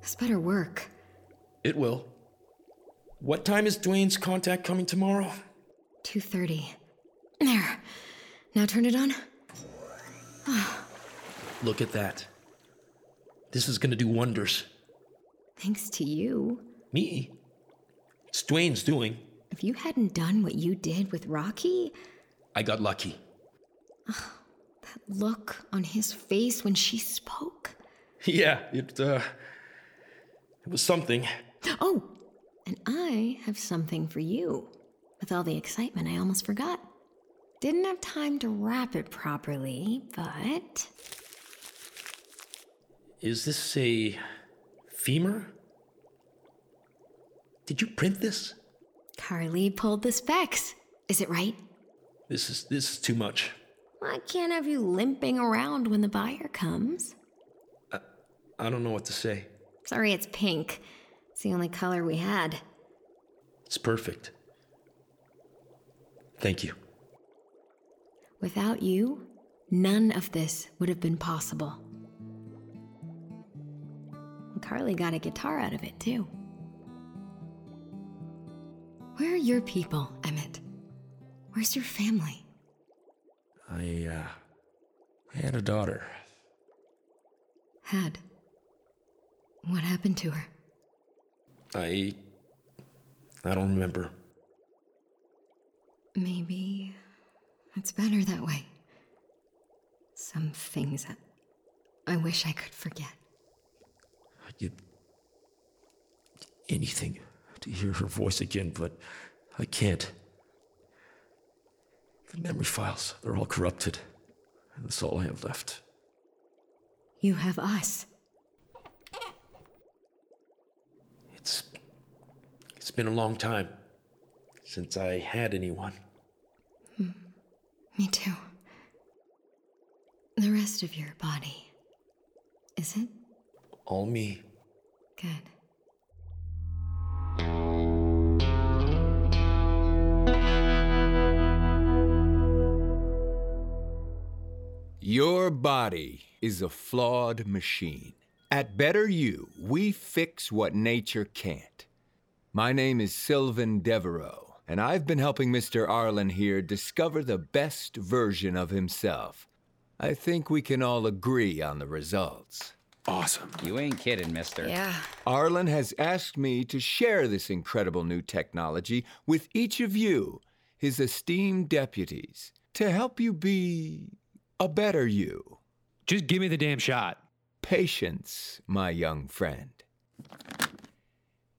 This better work. It will. What time is Dwayne's contact coming tomorrow? 2.30. There. Now turn it on. Ah. Look at that. This is gonna do wonders. Thanks to you. Me? It's Dwayne's doing. If you hadn't done what you did with Rocky, I got lucky. that look on his face when she spoke. Yeah, it, uh. It was something. Oh, and I have something for you. With all the excitement, I almost forgot. Didn't have time to wrap it properly, but. Is this a femur? Did you print this? Carly pulled the specs. Is it right? This is this is too much. I can't have you limping around when the buyer comes. I I don't know what to say. Sorry, it's pink. It's the only color we had. It's perfect. Thank you. Without you, none of this would have been possible. Carly got a guitar out of it, too. Where are your people, Emmett? Where's your family? I uh I had a daughter. Had. What happened to her? I I don't remember. Maybe it's better that way. Some things that I wish I could forget. Anything to hear her voice again, but I can't. The memory files, they're all corrupted. And that's all I have left. You have us. It's it's been a long time since I had anyone. Hmm. Me too. The rest of your body. Is it? All me. Good. Your body is a flawed machine. At Better You, we fix what nature can't. My name is Sylvan Devereaux, and I've been helping Mr. Arlen here discover the best version of himself. I think we can all agree on the results. Awesome. You ain't kidding, mister. Yeah. Arlen has asked me to share this incredible new technology with each of you, his esteemed deputies, to help you be a better you. Just give me the damn shot. Patience, my young friend.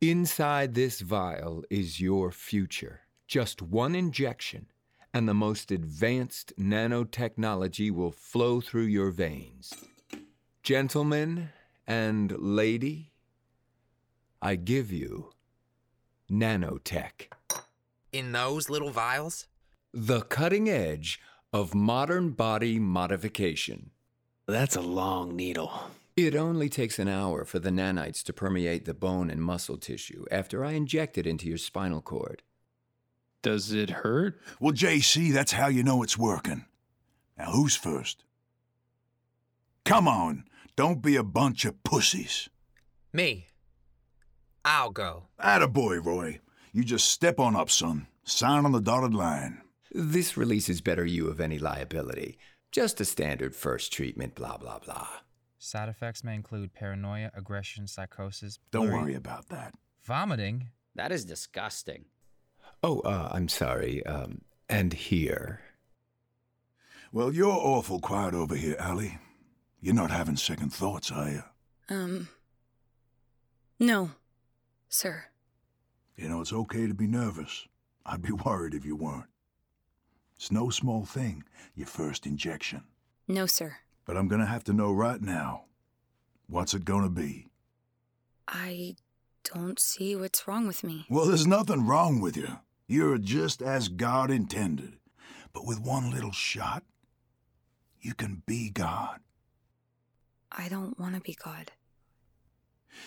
Inside this vial is your future. Just one injection, and the most advanced nanotechnology will flow through your veins. Gentlemen and lady, I give you nanotech, In those little vials? the cutting edge of modern body modification. That's a long needle. It only takes an hour for the nanites to permeate the bone and muscle tissue after I inject it into your spinal cord. Does it hurt? Well, JC, that's how you know it's working. Now, who's first? Come on, don't be a bunch of pussies. Me. I'll go. Attaboy, Roy. You just step on up, son. Sign on the dotted line. This releases better you of any liability. Just a standard first treatment, blah, blah, blah. Side effects may include paranoia, aggression, psychosis. Don't blurry- worry about that. Vomiting. That is disgusting. Oh, uh, I'm sorry. Um, and here. Well, you're awful quiet over here, Allie. You're not having second thoughts, are you? Um. No, sir. You know, it's okay to be nervous. I'd be worried if you weren't. It's no small thing, your first injection. No, sir. But I'm gonna have to know right now. What's it gonna be? I don't see what's wrong with me. Well, there's nothing wrong with you. You're just as God intended. But with one little shot, you can be God. I don't want to be God.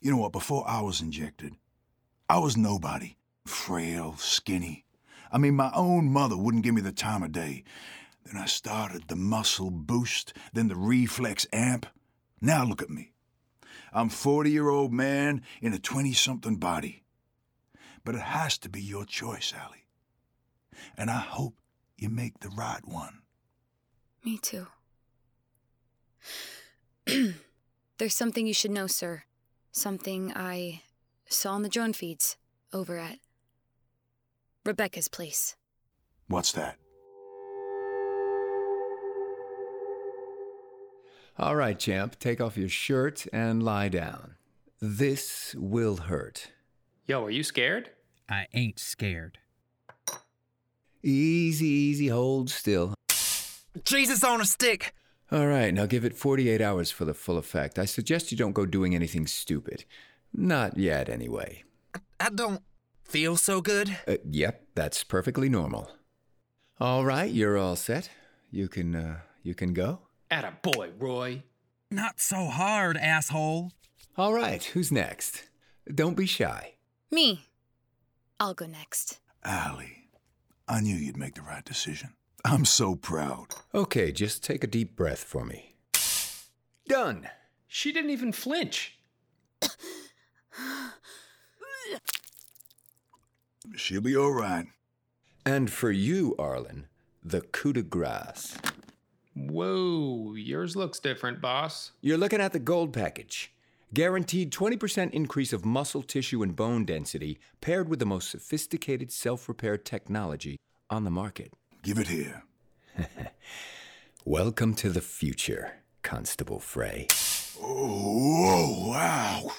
You know what? Before I was injected, I was nobody. Frail, skinny. I mean, my own mother wouldn't give me the time of day. Then I started the muscle boost, then the reflex amp. Now look at me. I'm 40 year old man in a 20 something body. But it has to be your choice, Allie. And I hope you make the right one. Me too. There's something you should know, sir. Something I saw on the drone feeds over at Rebecca's place. What's that? All right, champ, take off your shirt and lie down. This will hurt. Yo, are you scared? I ain't scared. Easy, easy, hold still. Jesus on a stick! All right, now give it 48 hours for the full effect. I suggest you don't go doing anything stupid. Not yet, anyway. I don't feel so good. Uh, yep, that's perfectly normal. All right, you're all set. You can, uh, you can go. Atta boy, Roy. Not so hard, asshole. All right, who's next? Don't be shy. Me. I'll go next. Allie, I knew you'd make the right decision. I'm so proud. Okay, just take a deep breath for me. Done. She didn't even flinch. She'll be all right. And for you, Arlen, the coup de grace. Whoa, yours looks different, boss. You're looking at the gold package. Guaranteed 20% increase of muscle tissue and bone density, paired with the most sophisticated self repair technology on the market. Give it here. Welcome to the future, Constable Frey. Oh, wow.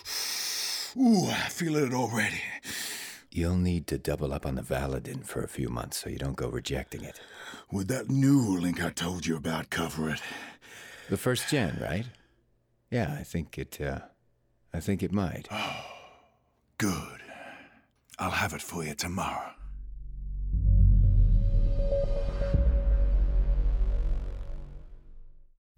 Ooh, I feel it already. You'll need to double up on the Valadin for a few months so you don't go rejecting it. Would that new link I told you about cover it? The first gen, right? Yeah, I think it, uh, I think it might. Good. I'll have it for you tomorrow.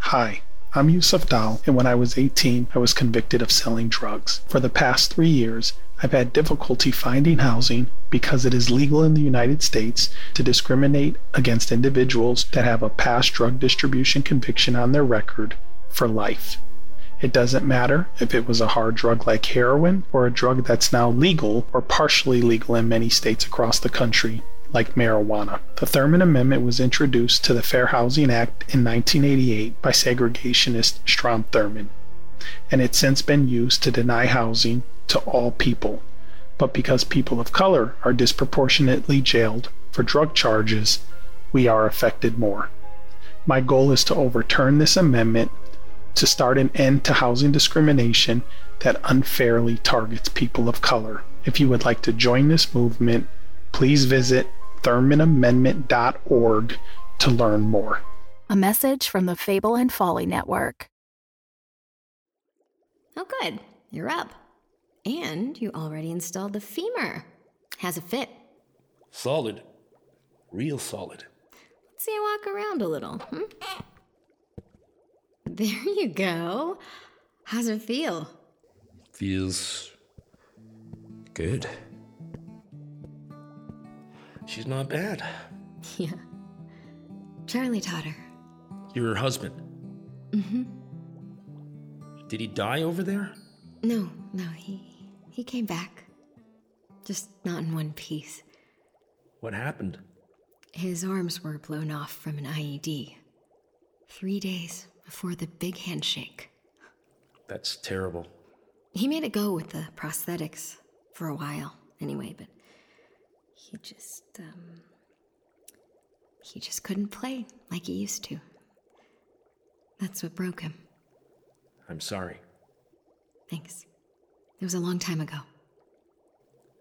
Hi, I'm Yusuf Dal, and when I was 18, I was convicted of selling drugs. For the past three years, I've had difficulty finding housing because it is legal in the United States to discriminate against individuals that have a past drug distribution conviction on their record for life. It doesn't matter if it was a hard drug like heroin or a drug that's now legal or partially legal in many states across the country, like marijuana. The Thurmond Amendment was introduced to the Fair Housing Act in 1988 by segregationist Strom Thurmond, and it's since been used to deny housing to all people. But because people of color are disproportionately jailed for drug charges, we are affected more. My goal is to overturn this amendment to start an end to housing discrimination that unfairly targets people of color. If you would like to join this movement, please visit ThurmondAmendment.org to learn more. A message from the Fable and Folly Network. Oh, good. You're up. And you already installed the femur. How's it fit? Solid. Real solid. Let's see you walk around a little. Hmm? There you go. How's it feel? Feels good. She's not bad. Yeah. Charlie taught her. You're her husband. Mm-hmm. Did he die over there? No, no, he he came back. Just not in one piece. What happened? His arms were blown off from an IED. Three days before the big handshake. That's terrible. He made it go with the prosthetics for a while, anyway, but he just, um. He just couldn't play like he used to. That's what broke him. I'm sorry. Thanks. It was a long time ago.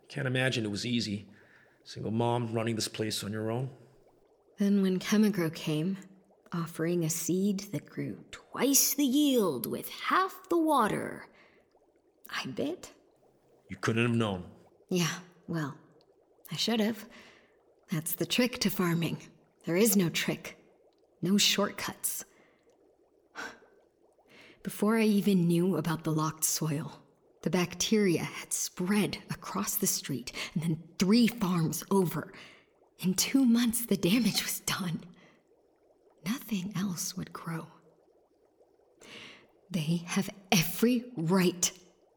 Can't imagine it was easy. Single mom running this place on your own. Then, when Chemigro came, offering a seed that grew twice the yield with half the water, I bit. You couldn't have known. Yeah, well, I should have. That's the trick to farming. There is no trick, no shortcuts. Before I even knew about the locked soil, the bacteria had spread across the street and then three farms over. In two months, the damage was done. Nothing else would grow. They have every right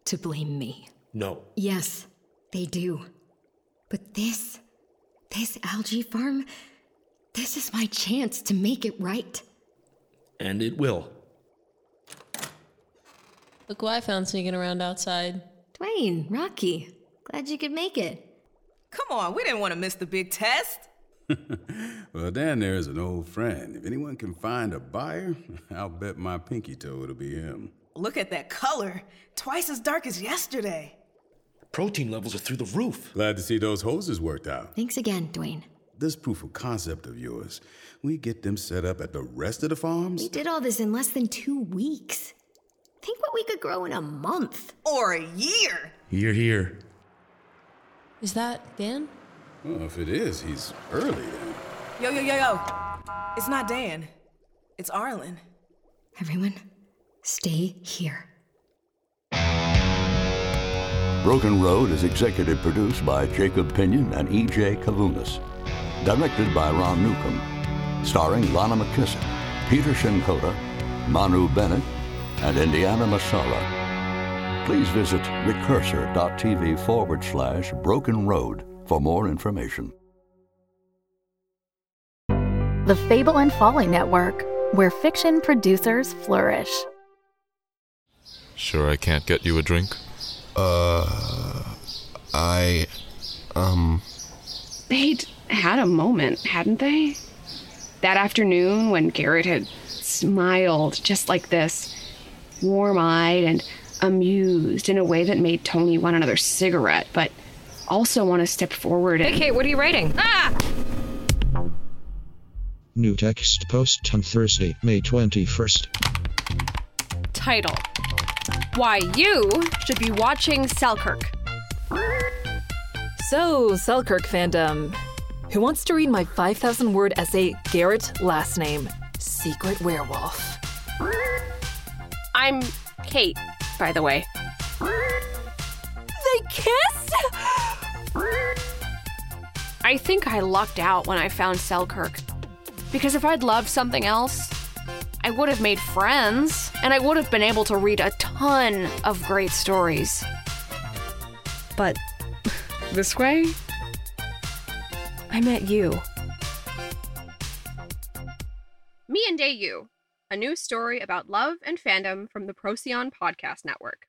to blame me. No. Yes, they do. But this, this algae farm, this is my chance to make it right. And it will. Look who I found sneaking around outside. Dwayne, Rocky, glad you could make it. Come on, we didn't want to miss the big test. well, Dan there is an old friend. If anyone can find a buyer, I'll bet my pinky toe it'll be him. Look at that color. Twice as dark as yesterday. Protein levels are through the roof. Glad to see those hoses worked out. Thanks again, Dwayne. This proof of concept of yours, we get them set up at the rest of the farms? We did all this in less than two weeks. Think what we could grow in a month. Or a year. Here, here. Is that Dan? Well, if it is, he's early then. Yo, yo, yo, yo. It's not Dan. It's Arlen. Everyone, stay here. Broken Road is executive produced by Jacob Pinion and E.J. Kalunas. Directed by Ron Newcomb. Starring Lana McKissack, Peter Shinkoda, Manu Bennett, and Indiana Massara. Please visit recursor.tv forward slash broken road for more information. The Fable and Folly Network, where fiction producers flourish. Sure, I can't get you a drink? Uh. I. Um. They'd had a moment, hadn't they? That afternoon when Garrett had smiled just like this, warm eyed and amused in a way that made Tony want another cigarette, but also want to step forward and. Hey, Kate, what are you writing? Ah! New text post on Thursday, May 21st. Title Why You Should Be Watching Selkirk. So, Selkirk fandom. Who wants to read my 5,000 word essay, Garrett Last Name, Secret Werewolf? I'm Kate, by the way. They kissed? I think I lucked out when I found Selkirk. Because if I'd loved something else, I would have made friends, and I would have been able to read a ton of great stories. But this way, I met you. Me and Day You, a new story about love and fandom from the Procyon Podcast Network.